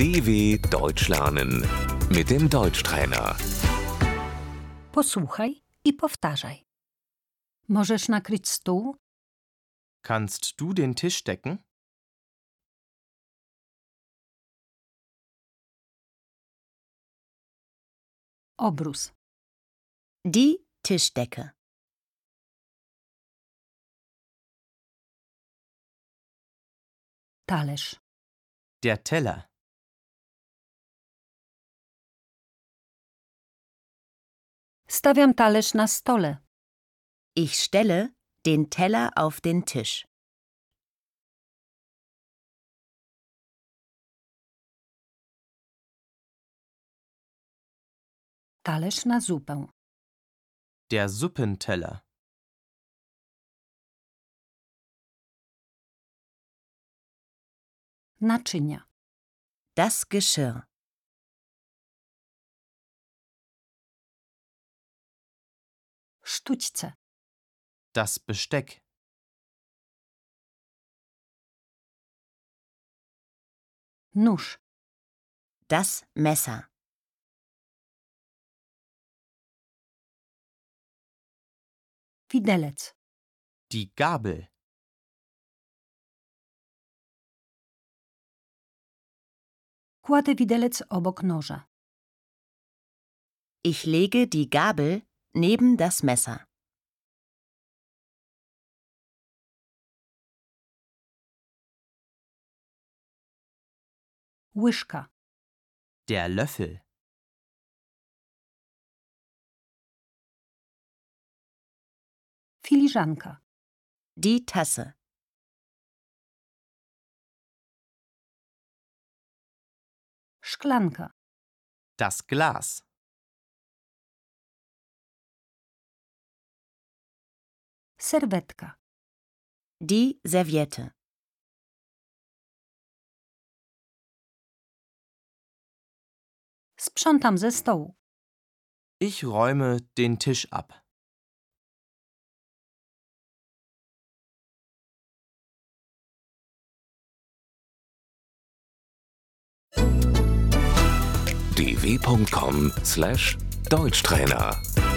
DW Deutsch lernen mit dem Deutschtrainer. Posłuchaj i powtarzaj. Możesz nakryć stół? Kannst du den Tisch decken? Obrus. Die Tischdecke. Talerz. Der Teller. Stawiam talerz na stole. Ich stelle den Teller auf den Tisch. Talerz na zupę. Der Suppenteller. Naczynia. Das Geschirr. Sztućce. Das Besteck. Nóż. Das Messer. Widelec. Die Gabel. Kładę widelec obok noża. Ich lege die Gabel neben das Messer. Łyżka. Der Löffel. Filiżanka. Die Tasse. Szklanka. Das Glas. Serwetka. Die Serviette. Sprzątam ze stołu. Ich räume den Tisch ab. dw.com/deutschtrainer